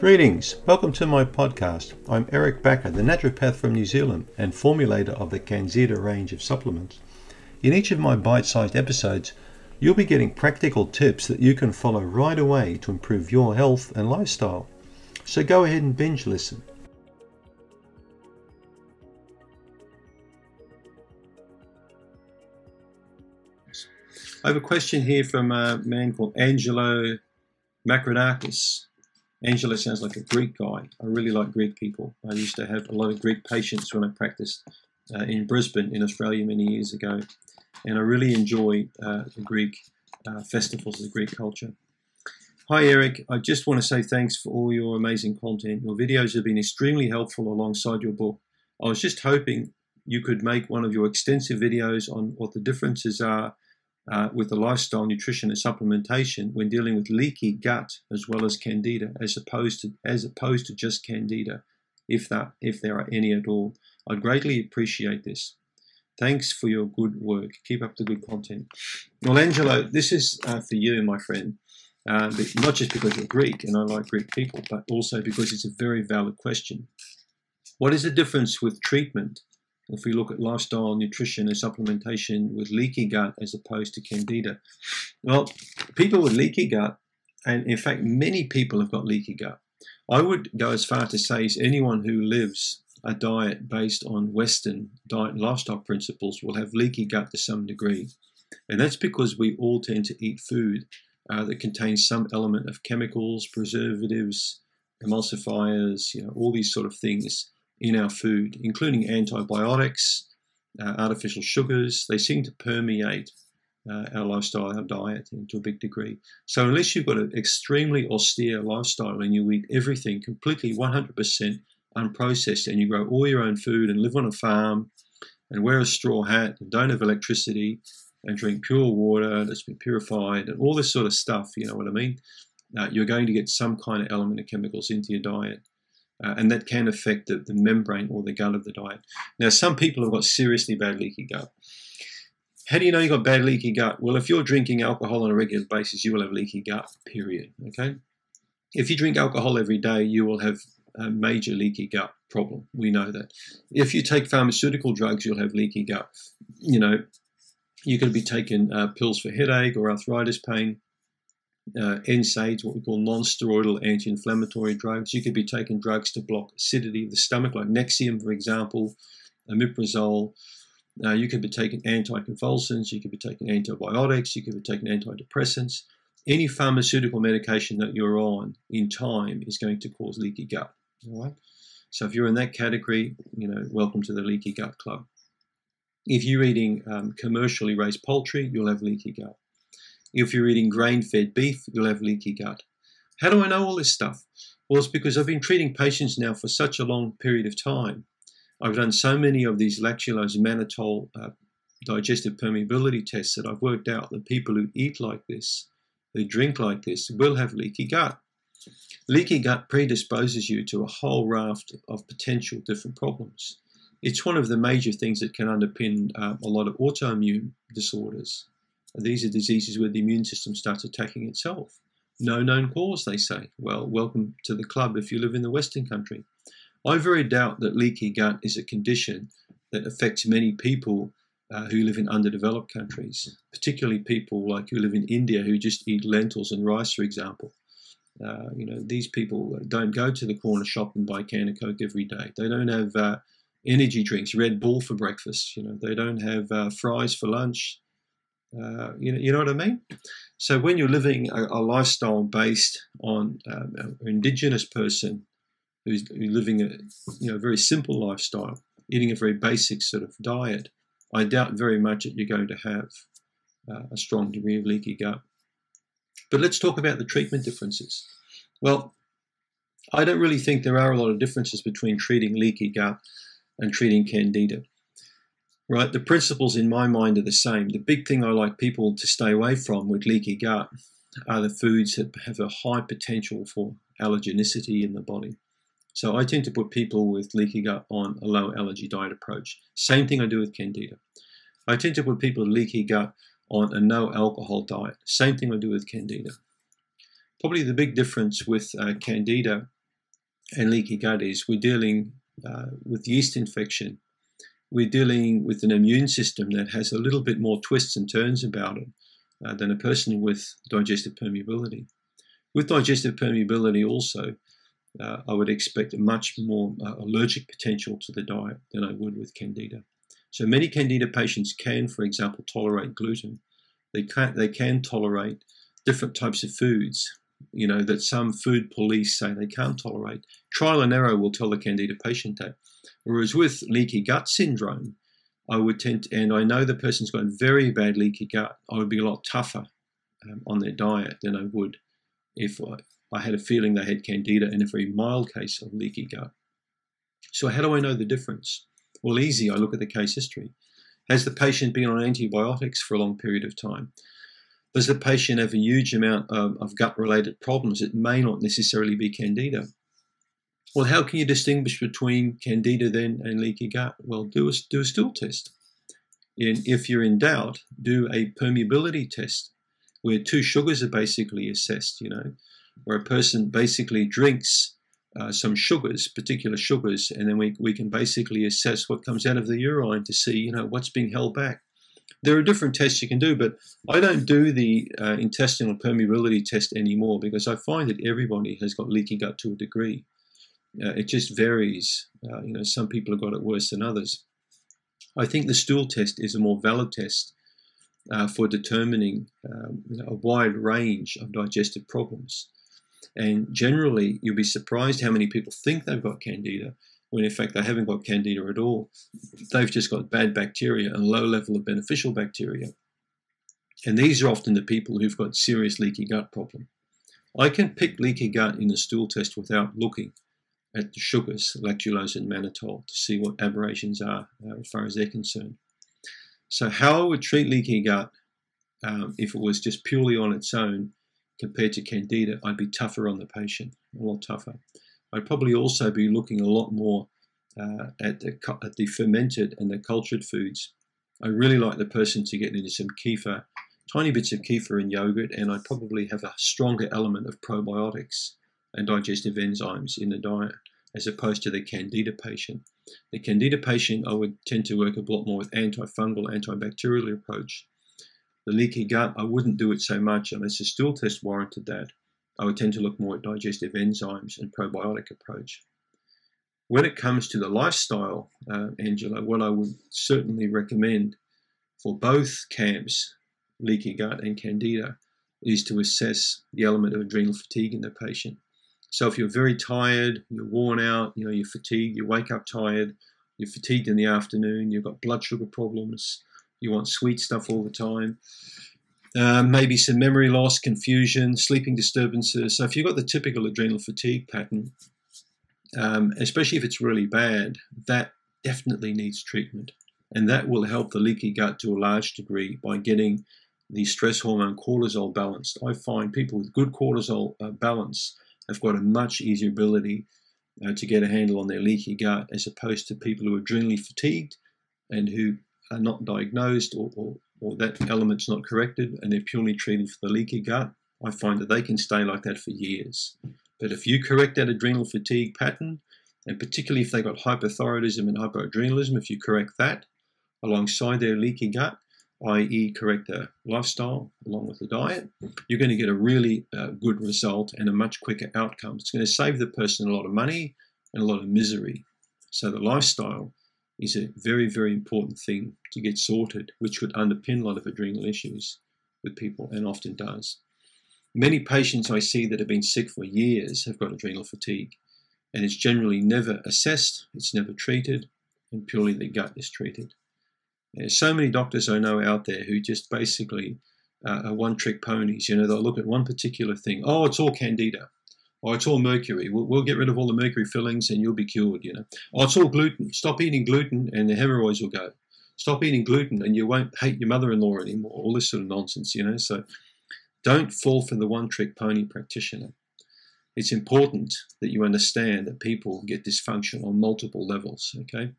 Greetings, welcome to my podcast. I'm Eric Bakker, the naturopath from New Zealand and formulator of the Canxida range of supplements. In each of my bite sized episodes, you'll be getting practical tips that you can follow right away to improve your health and lifestyle. So go ahead and binge listen. I have a question here from a man called Angelo Makrodakis. Angelo sounds like a Greek guy. I really like Greek people. I used to have a lot of Greek patients when I practiced uh, in Brisbane, in Australia, many years ago. And I really enjoy uh, the Greek uh, festivals, the Greek culture. Hi, Eric. I just want to say thanks for all your amazing content. Your videos have been extremely helpful alongside your book. I was just hoping you could make one of your extensive videos on what the differences are uh, with the lifestyle, nutrition, and supplementation when dealing with leaky gut as well as candida, as opposed to as opposed to just candida, if that if there are any at all. I greatly appreciate this. Thanks for your good work. Keep up the good content. Well, Angelo, this is uh, for you, my friend. Uh, not just because you're Greek and I like Greek people, but also because it's a very valid question. What is the difference with treatment if we look at lifestyle, nutrition, and supplementation with leaky gut as opposed to candida. Well, people with leaky gut, and in fact, many people have got leaky gut. I would go as far to say as anyone who lives a diet based on Western diet and lifestyle principles will have leaky gut to some degree. And that's because we all tend to eat food uh, that contains some element of chemicals, preservatives, emulsifiers, you know, all these sort of things in our food, including antibiotics, uh, artificial sugars. They seem to permeate uh, our lifestyle, our diet, to a big degree. So, unless you've got an extremely austere lifestyle and you eat everything completely 100% unprocessed and you grow all your own food and live on a farm and wear a straw hat and don't have electricity and drink pure water that's been purified and all this sort of stuff, you know what I mean? Uh, you're going to get some kind of element of chemicals into your diet uh, and that can affect the, the membrane or the gut of the diet. Now, some people have got seriously bad leaky gut. How do you know you've got bad leaky gut? Well, if you're drinking alcohol on a regular basis, you will have leaky gut, period. Okay? If you drink alcohol every day, you will have a major leaky gut problem. We know that. If you take pharmaceutical drugs, you'll have leaky gut. You know, you could be taking uh, pills for headache or arthritis pain uh, NSAIDs, what we call non-steroidal anti-inflammatory drugs. You could be taking drugs to block acidity of the stomach, like Nexium, for example, omeprazole. Uh, you could be taking anticonvulsants. You could be taking antibiotics. You could be taking antidepressants. Any pharmaceutical medication that you're on in time is going to cause leaky gut. All right. So if you're in that category, you know, welcome to the leaky gut club. If you're eating um, commercially raised poultry, you'll have leaky gut. If you're eating grain fed beef, you'll have leaky gut. How do I know all this stuff? Well, it's because I've been treating patients now for such a long period of time. I've done so many of these lactulose mannitol uh, digestive permeability tests that I've worked out that people who eat like this, who drink like this, will have leaky gut. Leaky gut predisposes you to a whole raft of potential different problems. It's one of the major things that can underpin uh, a lot of autoimmune disorders. These are diseases where the immune system starts attacking itself. No known cause, they say. Well, welcome to the club if you live in the Western country. I very doubt that leaky gut is a condition that affects many people uh, who live in underdeveloped countries, particularly people like who live in India who just eat lentils and rice, for example. Uh, you know, these people don't go to the corner shop and buy can of Coke every day. They don't have uh, energy drinks, Red Bull for breakfast. You know, they don't have uh, fries for lunch. Uh, you know, you know what I mean. So when you're living a, a lifestyle based on um, an indigenous person who's, living a you know very simple lifestyle, eating a very basic sort of diet, I doubt very much that you're going to have uh, a strong degree of leaky gut. But let's talk about the treatment differences. Well, I don't really think there are a lot of differences between treating leaky gut and treating candida right? The principles in my mind are the same. The big thing I like people to stay away from with leaky gut are the foods that have a high potential for allergenicity in the body. So I tend to put people with leaky gut on a low allergy diet approach. Same thing I do with candida. I tend to put people with leaky gut on a no alcohol diet. Same thing I do with candida. Probably the big difference with uh, candida and leaky gut is we're dealing uh, with yeast infection. We're dealing with an immune system that has a little bit more twists and turns about it uh, than a person with digestive permeability. With digestive permeability, also, uh, I would expect much more uh, allergic potential to the diet than I would with candida. So many candida patients can, for example, tolerate gluten. They can they can tolerate different types of foods, you know, that some food police say they can't tolerate. Trial and error will tell the candida patient that. Whereas with leaky gut syndrome, I would tend to, and I know the person's got very bad leaky gut, I would be a lot tougher um, on their diet than I would if I, I had a feeling they had candida in a very mild case of leaky gut. So, how do I know the difference? Well, easy. I look at the case history. Has the patient been on antibiotics for a long period of time? Does the patient have a huge amount of, of gut related problems? It may not necessarily be candida. Well, how can you distinguish between candida then and leaky gut? Well, do a, do a stool test. And if you're in doubt, do a permeability test where two sugars are basically assessed, you know, where a person basically drinks uh, some sugars, particular sugars, and then we, we can basically assess what comes out of the urine to see, you know, what's being held back. There are different tests you can do, but I don't do the uh, intestinal permeability test anymore because I find that everybody has got leaky gut to a degree. Uh, it just varies. Uh, you know, some people have got it worse than others. I think the stool test is a more valid test uh, for determining um, you know, a wide range of digestive problems. And generally, you'll be surprised how many people think they've got candida when in fact they haven't got candida at all. They've just got bad bacteria and low level of beneficial bacteria. And these are often the people who've got serious leaky gut problem. I can pick leaky gut in a stool test without looking at the sugars, lactulose and mannitol, to see what aberrations are uh, as far as they're concerned. So, how I would treat leaky gut um, if it was just purely on its own compared to candida, I'd be tougher on the patient, a lot tougher. I'd probably also be looking a lot more uh, at, the, at the fermented and the cultured foods. I really like the person to get into some kefir, tiny bits of kefir in yogurt, and I'd probably have a stronger element of probiotics and digestive enzymes in the diet as opposed to the candida patient. The candida patient, I would tend to work a lot more with antifungal, antibacterial approach. The leaky gut, I wouldn't do it so much unless a stool test warranted that. I would tend to look more at digestive enzymes and probiotic approach. When it comes to the lifestyle, uh, Angela, what I would certainly recommend for both camps, leaky gut and candida, is to assess the element of adrenal fatigue in the patient. So if you're very tired, you're worn out, you know, you're fatigued, you wake up tired, you're fatigued in the afternoon, you've got blood sugar problems, you want sweet stuff all the time, um, maybe some memory loss, confusion, sleeping disturbances. So if you've got the typical adrenal fatigue pattern, um, especially if it's really bad, that definitely needs treatment. And that will help the leaky gut to a large degree by getting the stress hormone cortisol balanced. I find people with good cortisol uh, balance have got a much easier ability uh, to get a handle on their leaky gut as opposed to people who are adrenally fatigued and who are not diagnosed or, or, or that element's not corrected and they're purely treated for the leaky gut. I find that they can stay like that for years. But if you correct that adrenal fatigue pattern, and particularly if they've got hypothyroidism and hypoadrenalism, if you correct that alongside their leaky gut, i.e., correct their lifestyle along with the diet, you're going to get a really uh, good result and a much quicker outcome. It's going to save the person a lot of money and a lot of misery. So, the lifestyle is a very, very important thing to get sorted, which would underpin a lot of adrenal issues with people and often does. Many patients I see that have been sick for years have got adrenal fatigue, and it's generally never assessed, it's never treated, and purely the gut is treated. There's so many doctors I know out there who just basically uh, are one trick ponies. You know, they'll look at one particular thing. Oh, it's all candida. Oh, it's all mercury. We'll, we'll, get rid of all the mercury fillings and you'll be cured, you know. Oh, it's all gluten. Stop eating gluten and the hemorrhoids will go. Stop eating gluten and you won't hate your mother in law anymore. All this sort of nonsense, you know. So don't fall for the one trick pony practitioner. It's important that you understand that people get dysfunction on multiple levels, okay?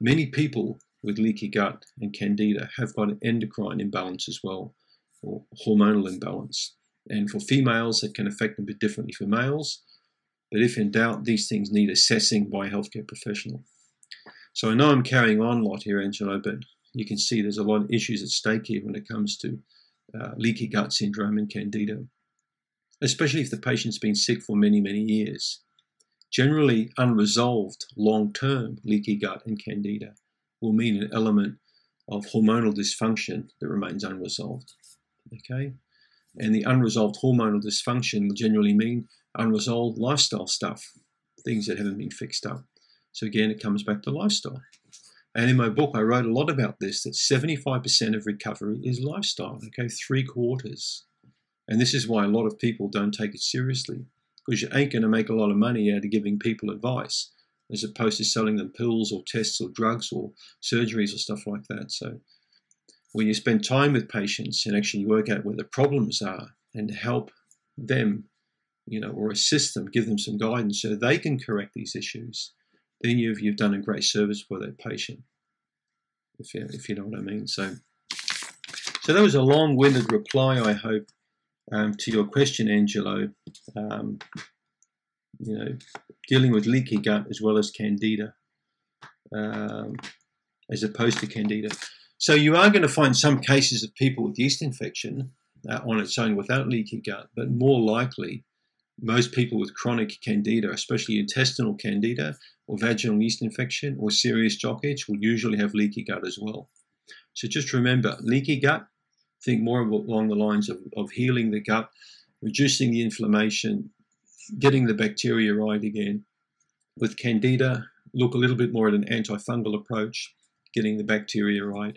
Many people with leaky gut and candida have got an endocrine imbalance as well, or hormonal imbalance. And for females, it can affect them a bit differently for males. But if in doubt, these things need assessing by a healthcare professional. So I know I'm carrying on a lot here, Angelo, but you can see there's a lot of issues at stake here when it comes to uh, leaky gut syndrome and candida, especially if the patient's been sick for many, many years. Generally, unresolved long term leaky gut and candida will mean an element of hormonal dysfunction that remains unresolved. Okay? And the unresolved hormonal dysfunction will generally mean unresolved lifestyle stuff, things that haven't been fixed up. So again, it comes back to lifestyle. And in my book, I wrote a lot about this that 75% of recovery is lifestyle, okay, three quarters. And this is why a lot of people don't take it seriously because you ain't going to make a lot of money out of giving people advice as opposed to selling them pills or tests or drugs or surgeries or stuff like that. So when you spend time with patients and actually work out where the problems are and help them, you know, or assist them, give them some guidance so they can correct these issues, then you've, you've done a great service for that patient, if you, if you know what I mean. So, so that was a long-winded reply, I hope, um, to your question, Angelo. Um, you know, dealing with leaky gut as well as candida, um, as opposed to candida. So you are going to find some cases of people with yeast infection uh, on its own without leaky gut, but more likely, most people with chronic candida, especially intestinal candida or vaginal yeast infection or serious jock itch, will usually have leaky gut as well. So just remember, leaky gut, think more along the lines of, of healing the gut, reducing the inflammation, getting the bacteria right again. With Candida, look a little bit more at an antifungal approach, getting the bacteria right.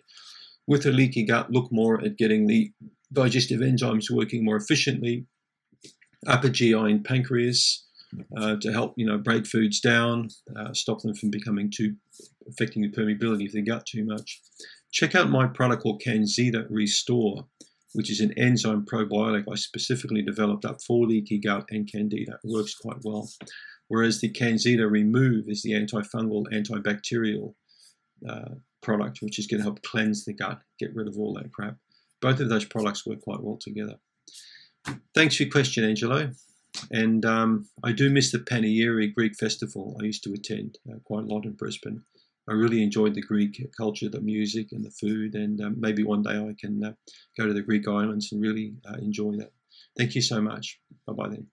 With a leaky gut, look more at getting the digestive enzymes working more efficiently, upper GI and pancreas uh, to help you know break foods down, uh, stop them from becoming too affecting the permeability of the gut too much. Check out my product called Canxida Restore which is an enzyme probiotic I specifically developed up for leaky gut and candida. It works quite well. Whereas the Canxida Remove is the antifungal, antibacterial uh, product, which is going to help cleanse the gut, get rid of all that crap. Both of those products work quite well together. Thanks for your question, Angelo. And um, I do miss the Paniyiri Greek festival I used to attend uh, quite a lot in Brisbane. I really enjoyed the Greek culture, the music, and the food. And um, maybe one day I can uh, go to the Greek islands and really uh, enjoy that. Thank you so much. Bye bye then.